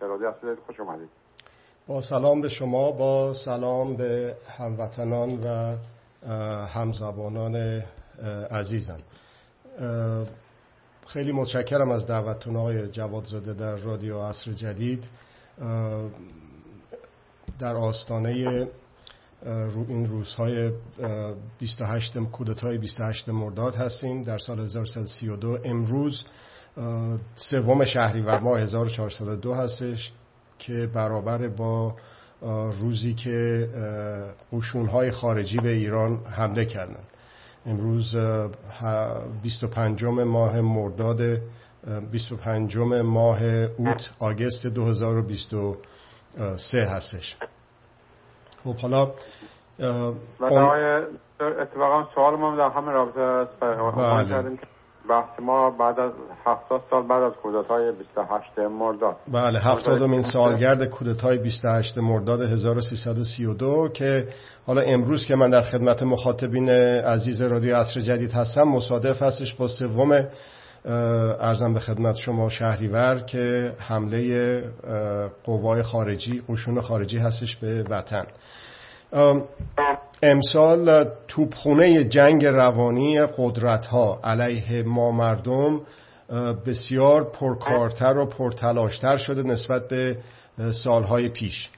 رادیو خوش اومدید. با سلام به شما با سلام به هموطنان و همزبانان عزیزم. خیلی متشکرم از دعوتتون های جواد زاده در رادیو عصر جدید. در آستانه این روزهای 28 کودتای 28 مرداد هستیم. در سال 1332 امروز سوم شهریور ماه 1402 هستش که برابر با روزی که قشونهای خارجی به ایران حمله کردند امروز 25 ماه مرداد 25 ماه اوت آگست 2023 هستش. خب حالا اتفاقا سوال ما در همه رابطه بله. بحث ما بعد از 70 سال بعد از کودتای 28 مرداد. بله 70 این سالگرد کودتای 28 مرداد 1332 که حالا امروز که من در خدمت مخاطبین عزیز رادیو عصر جدید هستم مصادف هستش با سوم ارزم به خدمت شما شهریور که حمله قوای خارجی قشون خارجی هستش به وطن. امسال توپخونه جنگ روانی قدرت ها علیه ما مردم بسیار پرکارتر و پرتلاشتر شده نسبت به سالهای پیش.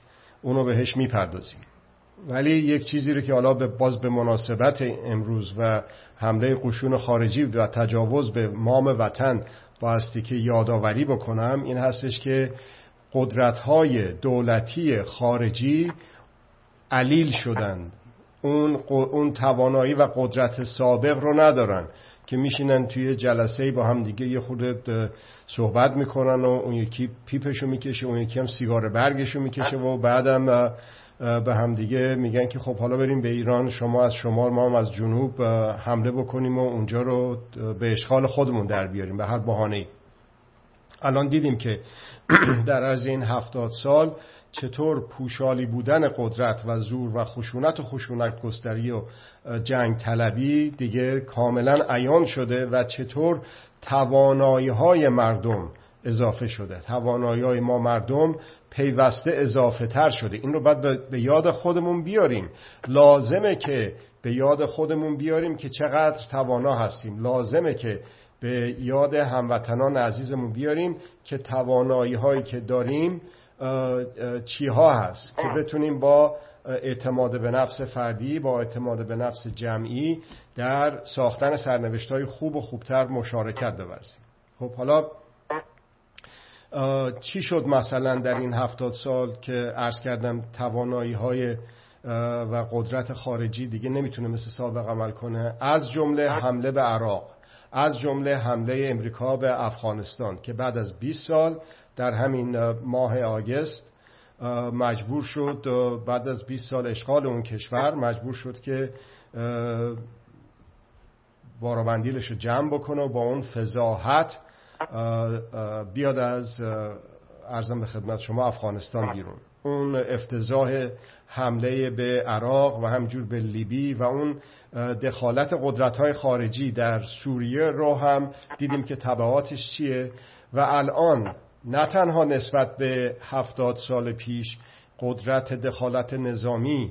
اونو بهش می‌پردازیم. ولی یک چیزی رو که حالا باز به مناسبت امروز و حمله قشون خارجی و تجاوز به مام وطن بایستی که یادآوری بکنم این هستش که قدرت های دولتی خارجی علیل شدند. اون, اون توانایی و قدرت سابق رو ندارن که میشینن توی جلسه با هم دیگه یه خود صحبت می‌کنن و اون یکی پیپشو می‌کشه اون یکی هم سیگار برگشو می‌کشه و بعدم به هم دیگه میگن که خب حالا بریم به ایران شما از شمال ما هم از جنوب حمله بکنیم و اونجا رو به اشغال خودمون در بیاریم به هر بهانه الان دیدیم که در از این هفتاد سال چطور پوشالی بودن قدرت و زور و خشونت و خشونت گستری و جنگ طلبی دیگه کاملا عیان شده و چطور توانایی های مردم اضافه شده. توانایی های ما مردم پیوسته اضافه تر شده. این رو باید به یاد خودمون بیاریم. لازمه که به یاد خودمون بیاریم که چقدر توانا هستیم. لازمه که به یاد هموطنان عزیزمون بیاریم که توانایی هایی که داریم چیها هست که بتونیم با اعتماد به نفس فردی با اعتماد به نفس جمعی در ساختن سرنوشت های خوب و خوبتر مشارکت بورزیم خب حالا چی شد مثلا در این هفتاد سال که عرض کردم توانایی های و قدرت خارجی دیگه نمی‌تونه مثل سابق عمل کنه؟ از جمله حمله به عراق از جمله حمله امریکا به افغانستان که بعد از 20 سال در همین ماه آگست مجبور شد بعد از 20 سال اشغال اون کشور مجبور شد که بارابندیلش رو جمع بکنه و با اون فضاحت بیاد از ارزم به خدمت شما افغانستان بیرون. اون افتضاح حمله به عراق و همجور به لیبی و اون دخالت قدرت های خارجی در سوریه رو هم دیدیم که طبعاتش چیه. و الان نه تنها نسبت به هفتاد سال پیش قدرت دخالت نظامی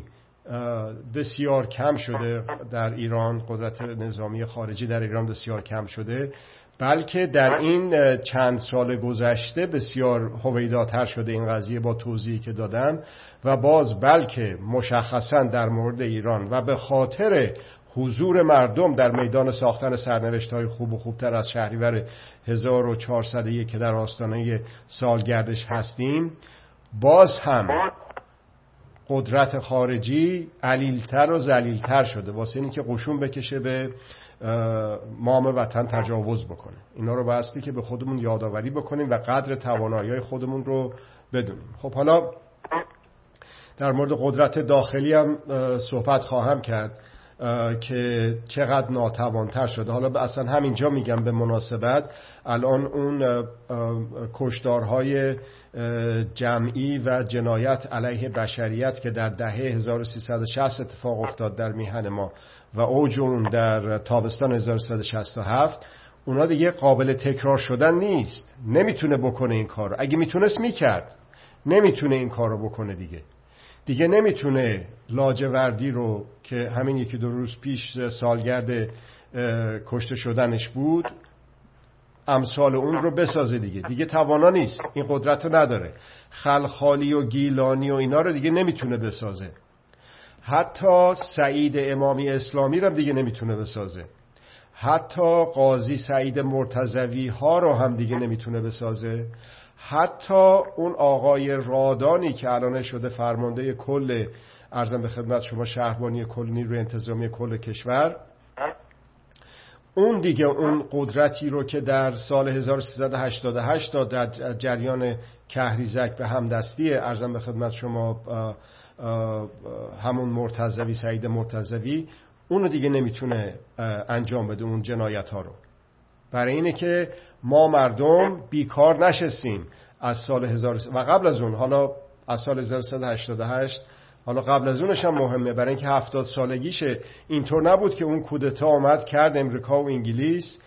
بسیار کم شده در ایران قدرت نظامی خارجی در ایران بسیار کم شده بلکه در این چند سال گذشته بسیار هویداتر شده این قضیه با توضیحی که دادم و باز بلکه مشخصا در مورد ایران و به خاطر حضور مردم در میدان ساختن سرنوشت های خوب و خوبتر از شهریور 1401 که در آستانه سالگردش هستیم باز هم قدرت خارجی علیلتر و زلیلتر شده. واسه اینی که قشون بکشه به مام وطن تجاوز بکنه. اینا رو بایستی که به خودمون یادآوری بکنیم و قدر توانایی خودمون رو بدونیم. خب حالا در مورد قدرت داخلی هم صحبت خواهم کرد. که چقدر ناتوانتر شده. حالا اصلا همینجا میگم به مناسبت. الان اون کشدارهای جمعی و جنایت علیه بشریت که در دهه 1360 اتفاق افتاد در میهن ما و اوج اون در تابستان 1367 اونا دیگه قابل تکرار شدن نیست. نمی‌تونه بکنه این کار اگه می‌تونست می‌کرد. نمی‌تونه این کار رو بکنه دیگه. دیگه نمی‌تونه لاجوردی رو که همین یکی دو روز پیش سالگرد کشته شدنش بود امثال اون رو بسازه دیگه. دیگه توانا نیست. این قدرت نداره. خلخالی و گیلانی و اینا رو دیگه نمی‌تونه بسازه. حتی سعید امامی اسلامی رو دیگه نمی‌تونه بسازه. حتی قاضی سعید مرتزوی ها رو هم دیگه نمی‌تونه بسازه. حتی اون آقای رادانی که الان شده فرمانده کل ارزم به خدمت شما شهربانی کل نیروی انتظامی کل کشور اون دیگه اون قدرتی رو که در سال 1388 در جریان کهریزک به همدستی ارزم به خدمت شما همون مرتزوی سعید مرتزوی اونو دیگه نمی‌تونه انجام بده اون جنایت ها رو. برای اینه که ما مردم بیکار نشستیم از سال 1000 و قبل از اون. حالا از سال 1388 حالا قبل از اونش هم مهمه. برای اینکه هفتاد سالگیشه. اینطور نبود که اون کودتا آمد کرد امریکا و انگلیس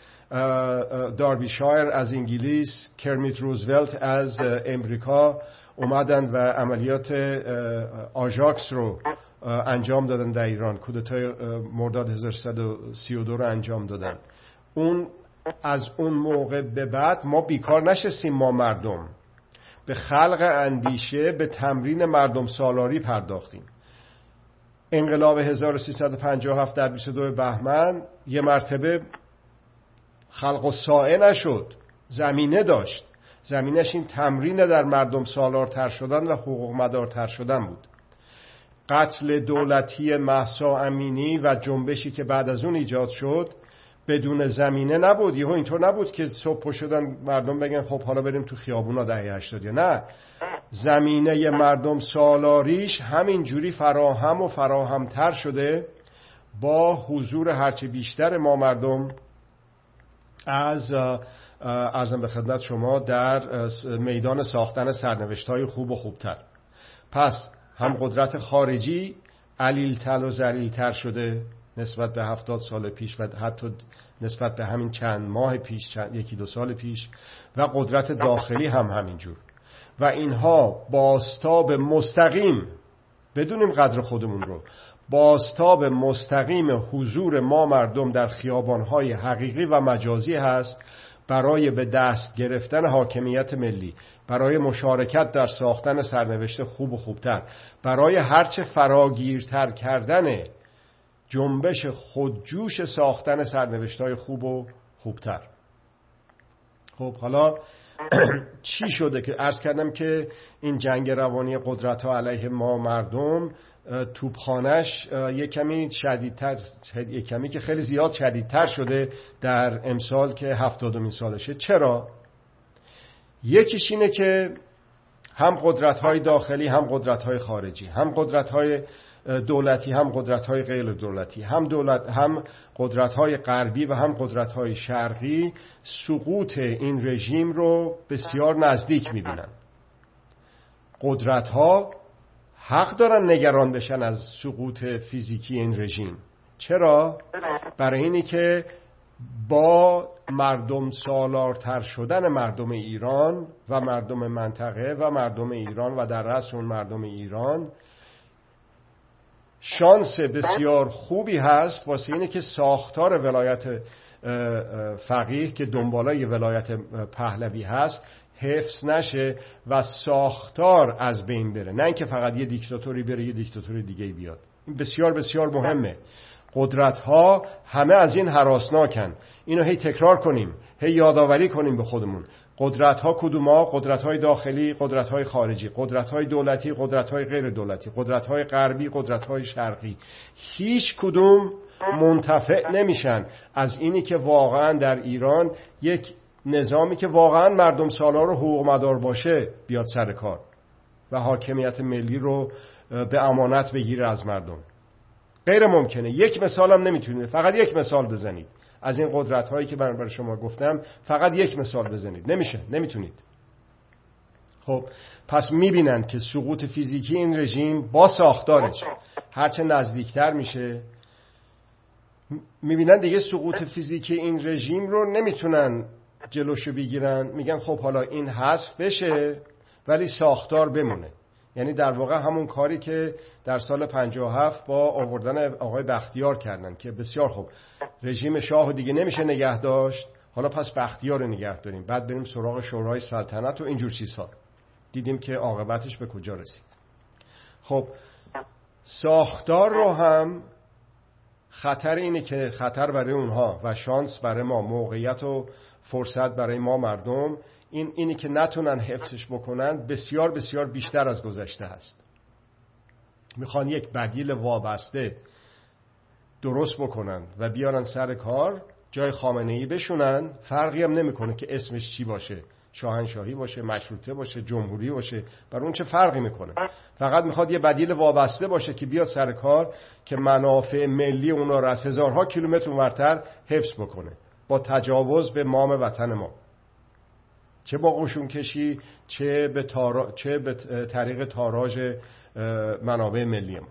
داربی شایر از انگلیس کرمیت روزولت از امریکا اومدند و عملیات آژاکس رو انجام دادن در ایران. کودتای مرداد 1332 رو انجام دادن. اون از اون موقع به بعد ما بیکار نشستیم ما مردم. به خلق اندیشه به تمرین مردم سالاری پرداختیم. انقلاب 1357 در 22 بهمن یه مرتبه خلق و سائه نشد زمینه داشت. زمینش این تمرین در مردم سالارتر شدن و حقوق مدارتر شدن بود. قتل دولتی محسا امینی و جنبشی که بعد از اون ایجاد شد بدون زمینه نبود. یهو اینطور نبود که صبح شدن مردم بگن خب حالا بریم تو خیابونا دهه 80 نه. زمینه مردم سالاریش همین جوری فراهم و فراهمتر شده با حضور هرچه بیشتر ما مردم. از ارزم به خدمت شما در میدان ساختن سرنوشت های خوب و خوبتر. پس هم قدرت خارجی علیلتر و زلیلتر شده. نسبت به هفتاد سال پیش و حتی نسبت به همین چند ماه پیش چند، یکی دو سال پیش و قدرت داخلی هم همینجور. و اینها باستاب مستقیم بدونیم قدر خودمون رو باستاب مستقیم حضور ما مردم در خیابانهای حقیقی و مجازی هست برای به دست گرفتن حاکمیت ملی برای مشارکت در ساختن سرنوشت خوب و خوبتر برای هرچه فراگیرتر کردن جنبش خودجوش ساختن سرنوشت های خوب و خوبتر خب حالا چی شده که عرض کردم که این جنگ روانی قدرت ها علیه ما مردم توپخانش یک کمی شدیدتر یک کمی که خیلی زیاد شدیدتر شده در امسال که هفتادمین سالشه چرا؟ یکیش اینه که هم قدرت های داخلی هم قدرت های خارجی هم قدرت های دولتی هم قدرت های غیر دولتی هم, دولت هم قدرت های غربی و هم قدرت های شرقی سقوط این رژیم رو بسیار نزدیک می‌بینن قدرت ها حق دارن نگران بشن از سقوط فیزیکی این رژیم چرا؟ برای اینی که با مردم سالارتر شدن مردم ایران و مردم منطقه و مردم ایران و در رأس اون مردم ایران شانس بسیار خوبی هست واسه اینه که ساختار ولایت فقیه که دنبالای ولایت پهلوی هست حفظ نشه و ساختار از بین بره. نه اینکه فقط یه دیکتاتوری بره یه دیکتاتوری دیگه بیاد. این بسیار بسیار مهمه. قدرت ها همه از این حراسناکن اینو هی تکرار کنیم هی یادآوری کنیم به خودمون. قدرت ها کدوم قدرت های داخلی قدرت های خارجی قدرت های دولتی قدرت های غیر دولتی قدرت های غربی قدرت های شرقی. هیچ کدوم منتفع نمیشن. از اینی که واقعا در ایران یک نظامی که واقعا مردم سالار و حقوق مدار باشه بیاد سر کار و حاکمیت ملی رو به امانت بگیره از مردم. غیر ممکنه. یک مثال هم نمی‌تونید. فقط یک مثال بزنید. از این قدرت هایی که برای شما گفتم فقط یک مثال بزنید. نمیشه. نمی‌تونید. خب پس می‌بینن که سقوط فیزیکی این رژیم با ساختارش هرچه نزدیکتر میشه. می‌بینن دیگه سقوط فیزیکی این رژیم رو نمی‌تونن جلوشو بگیرن. میگن خب حالا این حذف بشه ولی ساختار بمونه. یعنی در واقع همون کاری که در سال 57 با آوردن آقای بختیار کردن که بسیار خوب. رژیم شاه دیگه نمیشه نگه داشت. حالا پس بختیار رو نگه داریم. بعد بریم سراغ شورای سلطنت و اینجور چیزها. دیدیم که عاقبتش به کجا رسید. خب ساختار رو هم خطر اینه که خطر برای اونها و شانس برای ما موقعیت و فرصت برای ما مردم این اینی که نتونن حفظش بکنن بسیار بسیار بیشتر از گذشته هست. می‌خوان یک بدیل وابسته درست بکنن و بیارن سر کار جای خامنه ای بشونن. فرقی هم نمی‌کنه که اسمش چی باشه. شاهنشاهی باشه مشروطه باشه جمهوری باشه. بر اون چه فرقی می‌کنه؟ فقط می‌خواد یه بدیل وابسته باشه که بیاد سر کار که منافع ملی اونا رو از هزارها کیلومتر اونورتر حفظ بکنه. با تجاوز به مام وطن ما. چه با قشون کشی چه به, چه به طریق تاراج منابع ملی ما.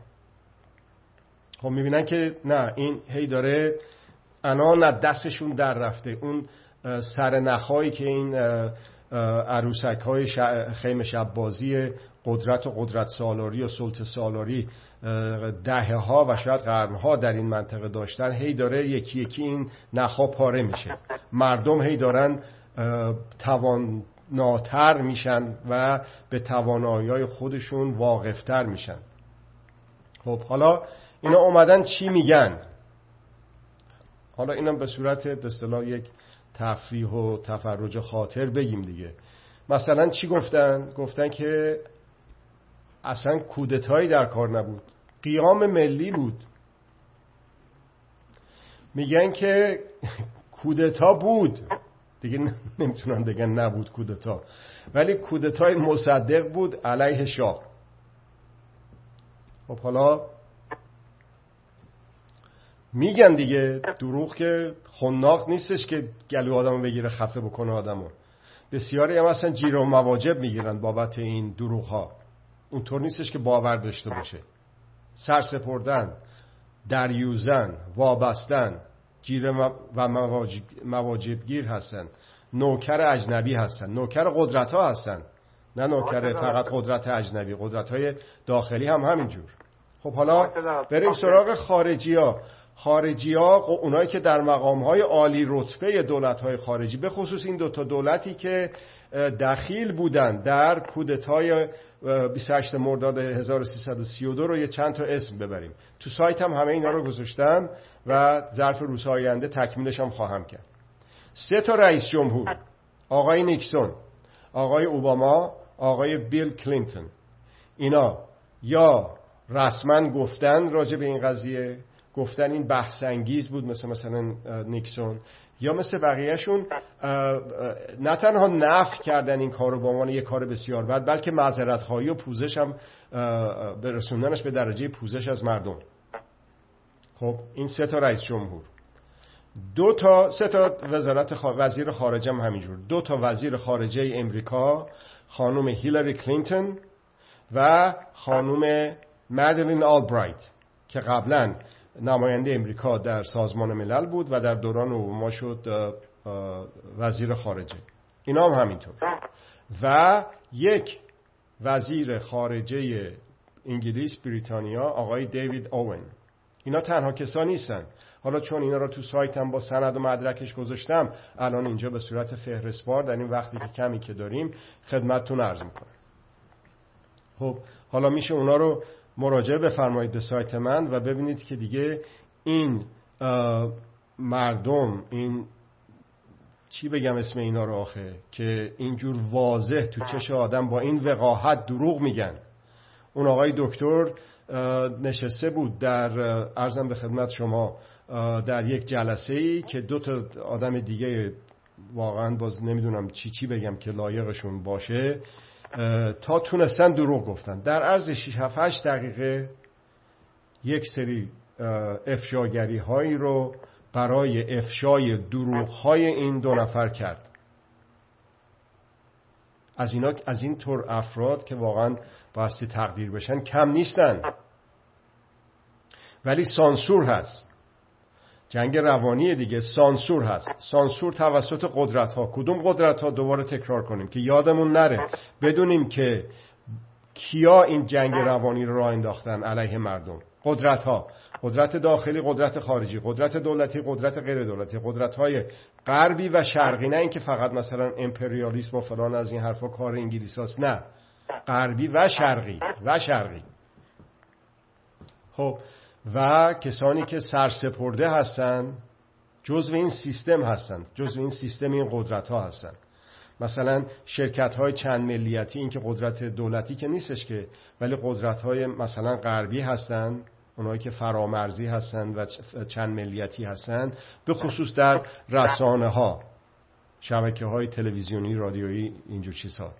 خب می‌بینن که نه این هی داره الان از دستشون در رفته. اون سرنخهایی که این عروسک های خیم شب بازی قدرت و قدرت سالاری و سلط سالاری دهه ها و شاید ها در این منطقه داشتن هی داره یکی یکی این نخها پاره میشه. مردم هی دارن تواناتر میشن و به توانایی خودشون واقفتر میشن. خب حالا اینا اومدن چی میگن؟ حالا اینم به صورت به یک تفریح و تفرج خاطر بگیم دیگه. مثلا چی گفتن؟ گفتن که اصلا کودتایی در کار نبود. قیام ملی بود. میگن که کودتا بود. دیگه نمی‌تونن بگن نبود کودتا. ولی کودتای مصدق بود علیه شاه. خب حالا میگن دیگه دروغ که خناق نیستش که گلو آدمو بگیره خفه بکنه آدمو. بسیاری هم اصلا جیر و مواجب می‌گیرن بابت این دروغ ها اونطور نیستش که باور داشته باشه. سر سپردن دریوزن وابستن. جیر و مواجب گیر هستن. نوکر اجنبی هستن. نوکر قدرت ها هستن. نه نوکر فقط قدرت اجنبی. قدرت های داخلی هم همینجور. خب حالا بریم سراغ خارجی ها خارجی ها اونایی که در مقام های عالی رتبه دولت های خارجی به خصوص این دوتا دولتی که دخیل بودن در کودتای 28 مرداد 1332 رو یه چند تا اسم ببریم. تو سایت هم همه اینا رو گذاشتم و ظرف روز آینده تکمیلش هم خواهم کرد. سه تا رئیس جمهور. آقای نیکسون آقای اوباما آقای بیل کلینتون. اینا یا رسما گفتن راجع به این قضیه گفتن این بحث انگیز بود مثل مثلا نیکسون. یا مثل بقیهشون نه تنها نفی کردن این کار رو به عنوان یک کار بسیار بد بلکه معذرت خواهی و پوزش هم برسوندنش به درجه پوزش از مردم. خب این سه تا رئیس جمهور. دو تا سه تا وزارت وزیر خارجه هم همینجور. دو تا وزیر خارجه امریکا خانم هیلاری کلینتون و خانم مدلین آلبرایت که قبلا نماینده امریکا در سازمان ملل بود و در دوران اوباما شد وزیر خارجه. اینا هم همینطور. و یک وزیر خارجه انگلیس بریتانیا آقای دیوید اوون اینا تنها کسانی نیستن. حالا چون اینا رو تو سایتم با سند و مدرکش گذاشتم الان اینجا به صورت فهرستوار در این وقتی که کمی که داریم خدمتتون عرض می‌کنم. خب حالا میشه اونا رو مراجعه بفرمایید به سایت من و ببینید که دیگه این مردم این چی بگم اسم اینا رو آخه که اینجور واضح تو چش آدم با این وقاحت دروغ میگن. اون آقای دکتر نشسته بود در ارزم به خدمت شما در یک جلسه ای که دو تا آدم دیگه واقعا باز نمی‌دونم چی چی بگم که لایقشون باشه. تا تونستن دروغ گفتن. در عرض 6 7 دقیقه یک سری افشاگری هایی رو برای افشای دروغ های این دو نفر کرد. از, اینا از این طور افراد که واقعا باستی تقدیر بشن کم نیستن. ولی سانسور هست. جنگ روانی دیگه سانسور هست. سانسور توسط قدرت ها کدوم قدرت ها دوباره تکرار کنیم که یادمون نره. بدونیم که کیا این جنگ روانی رو راه انداختن علیه مردم. قدرت ها قدرت داخلی قدرت خارجی قدرت دولتی قدرت غیر دولتی قدرت های غربی و شرقی. نه اینکه فقط مثلا امپریالیسم و فلان از این حرفا کار انگلیس هست نه. غربی و شرقی. و شرقی. خب و کسانی که سرسپرده هستند جزو این سیستم هستند جزو این سیستم این قدرت ها هستند مثلا شرکت های چند ملیتی این که قدرت دولتی که نیستش که ولی قدرت های مثلا غربی هستند اونایی که فرامرزی هستند و چند ملیتی هستند به خصوص در رسانه ها شبکه های تلویزیونی رادیویی اینجور چیزها.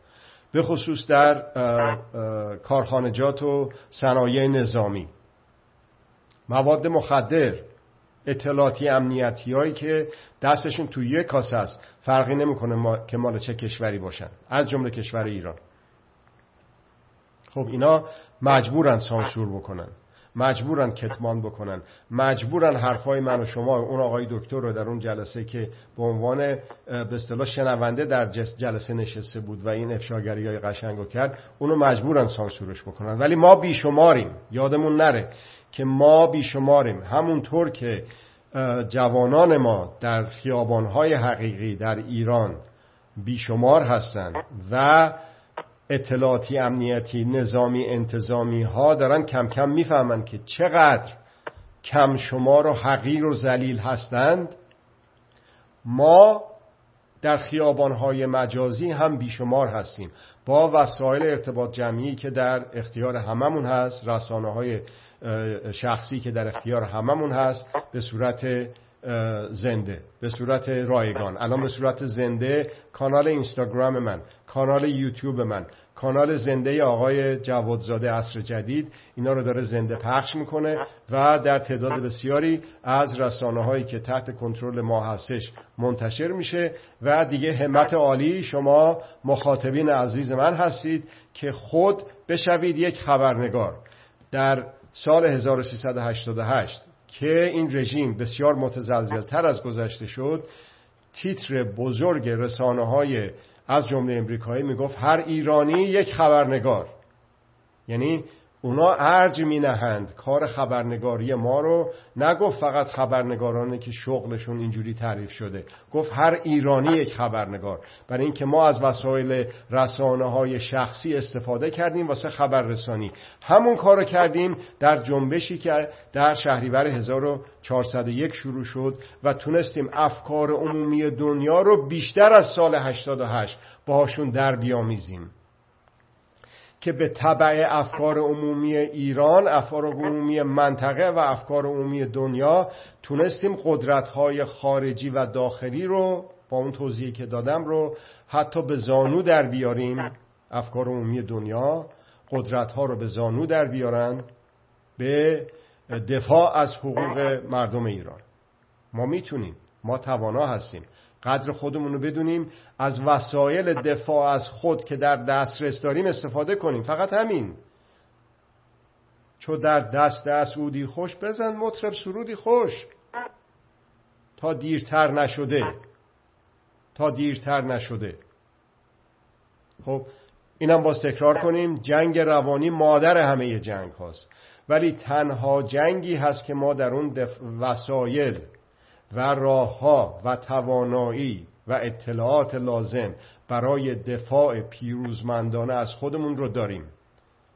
به خصوص در کارخانجات و صنایع نظامی. مواد مخدر اطلاعاتی امنیتی هایی که دستشون توی یک کاسه است فرقی نمی‌کنه ما... که مال چه کشوری باشن از جمله کشور ایران. خب اینا مجبورن سانسور بکنن. مجبورن کتمان بکنن. مجبورن حرفای من و شما اون آقای دکتر رو در اون جلسه که به عنوان به اصطلاح شنونده در جلسه نشسته بود و این افشاگری های قشنگ رو کرد اونو مجبورن سانسورش بکنن. ولی ما بیشماریم. یادمون نره که ما بیشماریم. همونطور که جوانان ما در خیابانهای حقیقی در ایران بیشمار هستند و اطلاعاتی امنیتی نظامی انتظامی ها دارن کم کم می‌فهمند که چقدر کم شمار و حقیر و ذلیل هستند. ما در خیابانهای مجازی هم بیشمار هستیم. با وسایل ارتباط جمعی که در اختیار هممون هست رسانه های شخصی که در اختیار هممون هست به صورت زنده. به صورت رایگان. الان به صورت زنده کانال اینستاگرام من کانال یوتیوب من کانال زنده آقای جوادزاده عصر جدید. اینا رو داره زنده پخش می‌کنه و در تعداد بسیاری از رسانه هایی که تحت کنترل ما هستش منتشر میشه و دیگه همت عالی شما مخاطبین عزیز من هستید که خود بشوید یک خبرنگار. در سال 1388 که این رژیم بسیار متزلزلتر از گذشته شد تیتر بزرگ رسانه های از جمله امریکایی می‌گفت هر ایرانی یک خبرنگار. یعنی اونا ارج می نهند کار خبرنگاری ما رو نگفت فقط خبرنگارانی که شغلشون اینجوری تعریف شده. گفت هر ایرانی یک خبرنگار. برای اینکه ما از وسایل رسانه های شخصی استفاده کردیم واسه خبررسانی. همون کارو کردیم در جنبشی که در شهریور 1401 شروع شد و تونستیم افکار عمومی دنیا رو بیشتر از سال 88 باهاشون در بیامیزیم. که به طبع افکار عمومی ایران افکار عمومی منطقه و افکار عمومی دنیا تونستیم قدرت‌های خارجی و داخلی رو با اون توضیحی که دادم رو حتی به زانو در بیاریم. افکار عمومی دنیا قدرت‌ها رو به زانو در بیارن به دفاع از حقوق مردم ایران. ما می‌تونیم. ما توانا هستیم. قدر خودمون رو بدونیم از وسایل دفاع از خود که در دسترس داریم استفاده کنیم. فقط همین. چو در دست دست اودی خوش بزن مطرب سرودی خوش. تا دیرتر نشده. تا دیرتر نشده. خب اینم باز تکرار کنیم. جنگ روانی مادر همه جنگ هاست. ولی تنها جنگی هست که ما در اون وسایل و راهها و توانایی و اطلاعات لازم برای دفاع پیروزمندانه از خودمون رو داریم.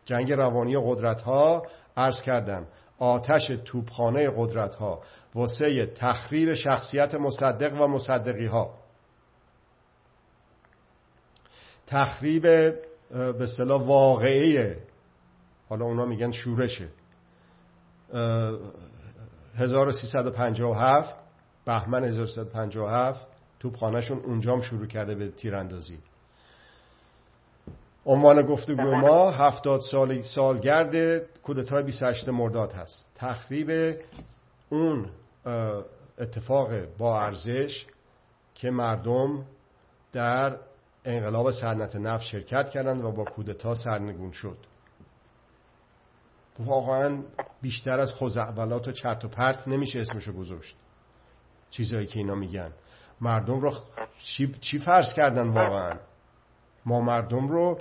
جنگ روانی قدرت ها عرض کردم آتش توپخانه قدرت ها واسه تخریب شخصیت مصدق و مصدقی ها تخریب به اصطلاح واقعی حالا اونا میگن شورشه 1357 بهمن 1357 توپخانهشون اونجام شروع کرده به تیراندازی. عنوان گفتگو ما هفتاد سال سالگرد کودتای 28 مرداد هست. تخریب اون اتفاق با ارزش که مردم در انقلاب سرنت نفت شرکت کردند و با کودتا سرنگون شد. واقعا بیشتر از خوزعبلات و چرت و پرت نمیشه اسمشو گذاشت. چیزهایی که اینا میگن. مردم رو چی, چی فرض کردن واقعا؟ ما مردم رو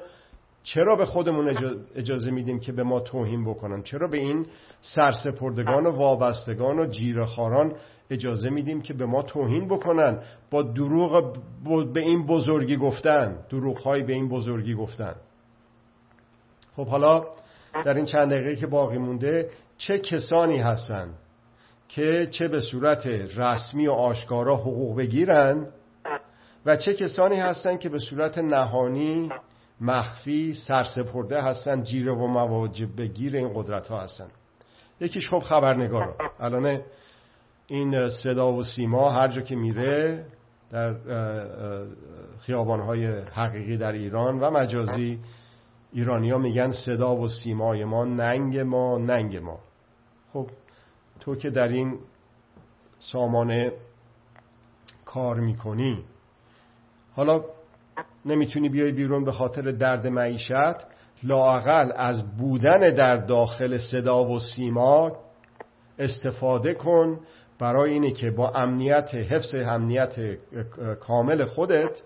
چرا به خودمون اجازه میدیم که به ما توهین بکنن؟ چرا به این سرسپردگان و وابستگان و جیرخاران اجازه میدیم که به ما توهین بکنن؟ با دروغ به این بزرگی گفتن. دروغ به این بزرگی گفتن. خب حالا در این چند دقیقه که باقی مونده چه کسانی هستند که چه به صورت رسمی و آشکارا حقوق بگیرن و چه کسانی هستند که به صورت نهانی مخفی سرسپرده هستن جیره و مواجب بگیر این قدرت ها هستن. یکیش خب خبرنگارا. الان این صدا و سیما هر جا که میره در خیابانهای حقیقی در ایران و مجازی ایرانیا میگن صدا و سیمای ما ننگ ما ننگ ما. خب تو که در این سامانه کار می‌کنی حالا نمی‌تونی بیای بیرون به خاطر درد معیشت لاقل از بودن در داخل صدا و سیما استفاده کن برای اینه که با امنیت حفظ امنیت کامل خودت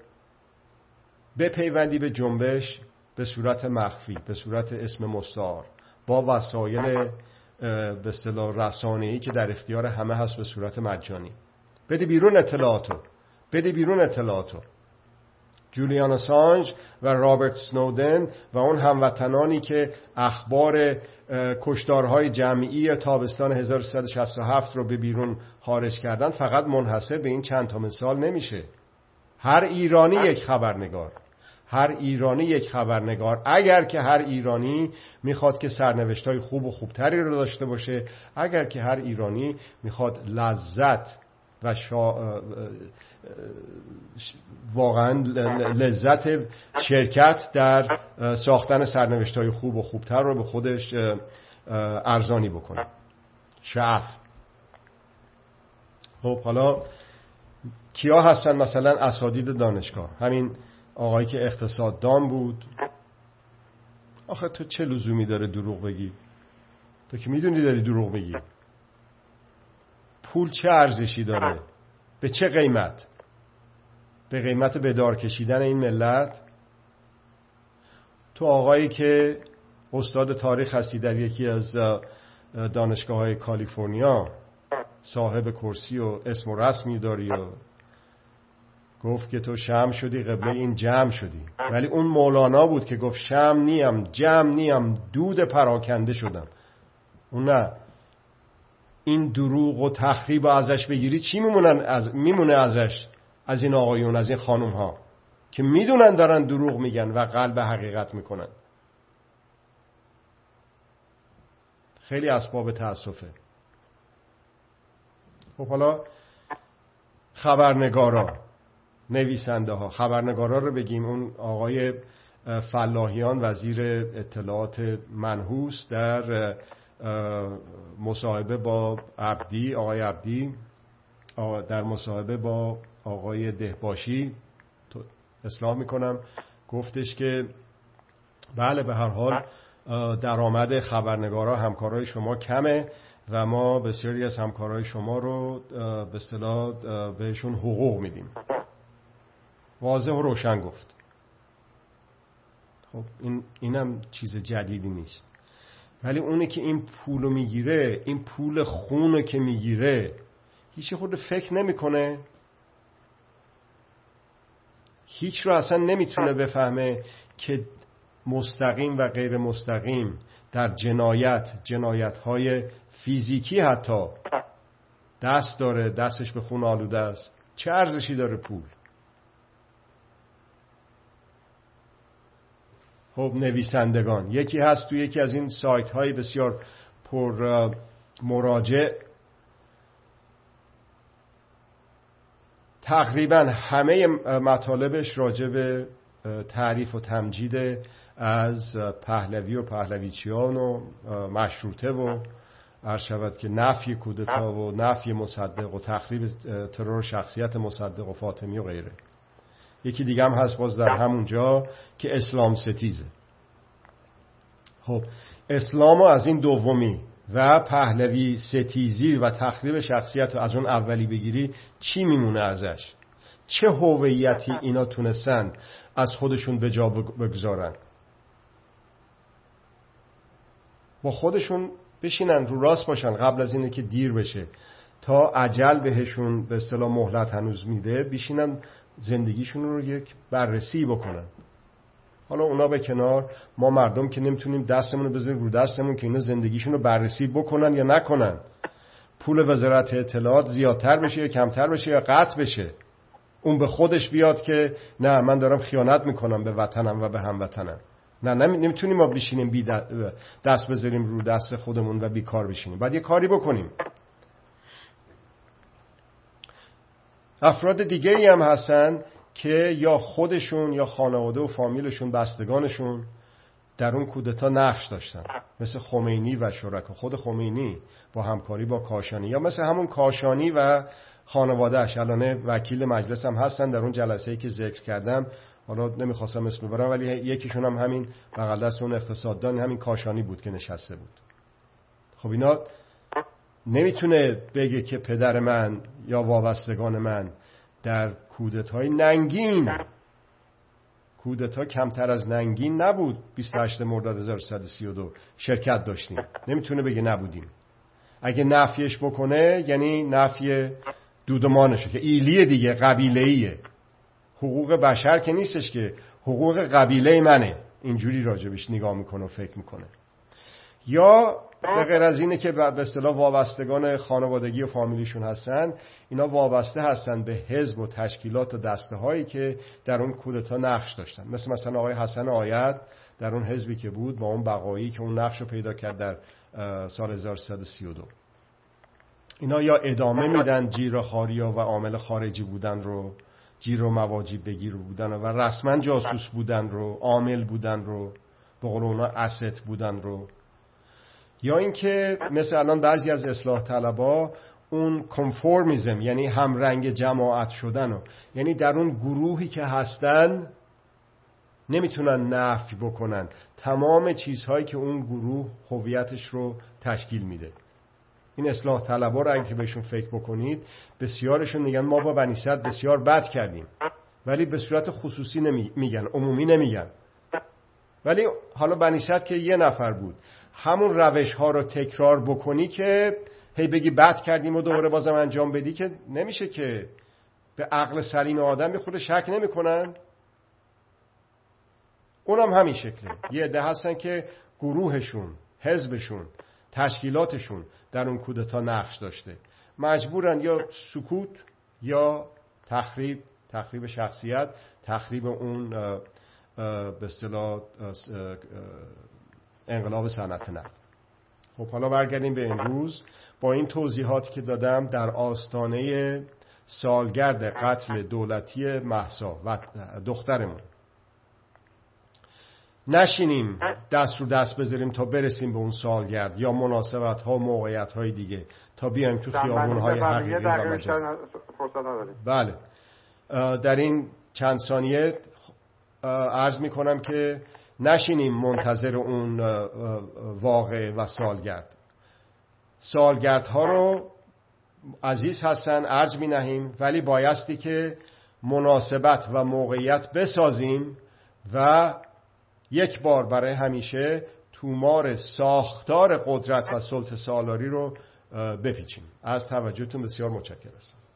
بپیوندی به جنبش به صورت مخفی به صورت اسم مستعار با وسایل به اصطلاح رسانه‌ای که در اختیار همه هست به صورت مجانی. بده بیرون اطلاعاتو بده بیرون اطلاعاتو جولیان سانج و رابرت سنودن و اون هموطنانی که اخبار کشتارهای جمعی تابستان 1367 رو به بیرون خارج کردن فقط منحصر به این چند تا مثال نمیشه. هر ایرانی یک خبرنگار. هر ایرانی یک خبرنگار اگر که هر ایرانی می‌خواد که سرنوشت های خوب و خوبتری رو داشته باشه اگر که هر ایرانی می‌خواد لذت و شا... واقعا لذت شرکت در ساختن سرنوشت های خوب و خوبتر رو به خودش ارزانی بکنه. شعف. خب حالا کیا هستن مثلا اسادید دانشگاه؟ همین آقایی که اقتصاددان بود. آخه تو چه لزومی داره دروغ بگی؟ تو که می‌دونی داری دروغ بگی پول چه ارزشی داره؟ به چه قیمت؟ به قیمت بدار کشیدن این ملت؟ تو آقایی که استاد تاریخ هستی در یکی از دانشگاه های کالیفرنیا صاحب کرسی و اسم و رسمی داری و گفت که تو شم شدی قبله این جمع شدی. ولی اون مولانا بود که گفت شم نیم جمع نیم دود پراکنده شدم. اون نه. این دروغ و تخریب ازش بگیری چی میمونن از میمونه ازش؟ از این آقایون از این خانوم ها که می‌دونن دارن دروغ میگن و قلب حقیقت می‌کنن. خیلی اسباب تاسفه خب حالا خبرنگارا. نویسنده ها خبرنگارا رو بگیم. اون آقای فلاحیان وزیر اطلاعات منحوس در مصاحبه با عبدی آقای عبدی در مصاحبه با آقای دهباشی. اصلاح می‌کنم. گفتش که بله به هر حال درآمد خبرنگارا همکارای شما کمه و ما بسیاری از همکارای شما رو به اصطلاح بهشون حقوق میدیم. واضح و روشن گفت. خب این اینم چیز جدیدی نیست. ولی اونی که این پولو می‌گیره این پول خونو که می‌گیره هیچی خود فکر نمی‌کنه. هیچ رو اصلا نمی‌تونه بفهمه که مستقیم و غیر مستقیم در جنایت جنایت های فیزیکی حتی دست داره دستش به خون آلوده است. چه ارزشی داره پول؟ خب نویسندگان. یکی هست تو یکی از این سایت های بسیار پر مراجع. تقریبا همه مطالبش راجع به تعریف و تمجید از پهلوی و پهلویچیان و مشروطه و عرض شود که نفی کودتا و نفی مصدق و تخریب ترور شخصیت مصدق و فاطمی و غیره. یکی دیگه هم هست باز در همونجا که اسلام ستیزه. خب اسلام از این دومی و پهلوی ستیزی و تخریب شخصیت از اون اولی بگیری چی میمونه ازش؟ چه هویتی اینا تونستن از خودشون به جا بگذارن؟ با خودشون بشینن رو راست باشن قبل از اینه که دیر بشه. تا عجل بهشون به اصطلاح مهلت هنوز میده بشینن زندگیشون رو یک بررسی بکنن. حالا اونا به کنار ما مردم که نمی‌تونیم دستمون رو بذاریم رو دستمون که اینا زندگیشون رو بررسی بکنن یا نکنن. پول وزارت اطلاعات زیادتر بشه یا کمتر بشه یا قطع بشه. اون به خودش بیاد که نه من دارم خیانت می‌کنم به وطنم و به هموطنم. نه نمی‌تونیم ما بشینیم بی دست بذاریم رو دست خودمون و بیکار بشینیم. باید یه کاری بکنیم. افراد دیگری هم هستن که یا خودشون یا خانواده و فامیلشون بستگانشون در اون کودتا نقش داشتن. مثل خمینی و شرکا. خود خمینی با همکاری با کاشانی. یا مثل همون کاشانی و خانوادهش الان وکیل مجلس هم هستن در اون جلسه ای که ذکر کردم. حالا نمی‌خواستم اسم ببرم ولی یکیشون هم همین بغل دست اون اقتصاددان همین کاشانی بود که نشسته بود. خب اینا نمی‌تونه بگه که پدر من یا وابستگان من در کودتای ننگین. کودتا کمتر از ننگین نبود. 28 مرداد 1132 شرکت داشتیم. نمی‌تونه بگه نبودیم. اگه نفیش بکنه یعنی نفی دودمانشه که ایلیه دیگه قبیله ایه حقوق بشر که نیستش که. حقوق قبیله منه. اینجوری راجبش نگاه می‌کنه و فکر می‌کنه. یا به غیر از اینه که به اصطلاح وابستگان خانوادگی و فامیلیشون هستن اینا وابسته هستن به حزب و تشکیلات و دسته هایی که در اون کودتا نقش داشتن. مثل مثلا آقای حسن آیت در اون حزبی که بود با اون بقایی که اون نقش رو پیدا کرد در سال 1332 اینا یا ادامه میدن جیر خاریا و عامل خارجی بودن رو جیر و مواجی بگیر بودن و رسما جاسوس بودن رو عامل بودن رو به قول اونا اسست بودن رو. یا اینکه مثل الان بعضی از اصلاح طلبا اون کنفورمیزم یعنی همرنگ جماعت شدن و یعنی در اون گروهی که هستن نمی‌تونن نفی بکنن. تمام چیزهایی که اون گروه هویتش رو تشکیل میده. این اصلاح طلبا رو اگه بهشون فکر بکنید بسیارشون میگن ما با بنی بسیار بد کردیم. ولی به صورت خصوصی نمیگن عمومی نمیگن. ولی حالا بنی که یه نفر بود. همون روش ها رو تکرار بکنی که هی بگی بد کردیم و دوباره بازم انجام بدی که نمیشه که به عقل سلیم آدم خود شک نمی‌کنن. اونم همین شکله. یه عده هستن که گروهشون حزبشون تشکیلاتشون در اون کودتا نقش داشته. مجبورن یا سکوت یا تخریب تخریب شخصیت تخریب اون به اصطلاح انقلاب صنعت نفت. خب حالا برگردیم به امروز. با این توضیحاتی که دادم در آستانه سالگرد قتل دولتی محسا و دخترمون. نشینیم دست رو دست بذاریم تا برسیم به اون سالگرد یا مناسبت ها و موقعیت های دیگه. تا بیایم تو خیابون های حقیقی و مجاز بله. در این چند ثانیه عرض می کنم که نشینیم منتظر اون واقع و سالگرد. سالگردها رو عزیز هستن ارج می نهیم ولی بایستی که مناسبت و موقعیت بسازیم و یک بار برای همیشه تومار ساختار قدرت و سلطه سالاری رو بپیچیم. از توجهتون بسیار متشکر هستم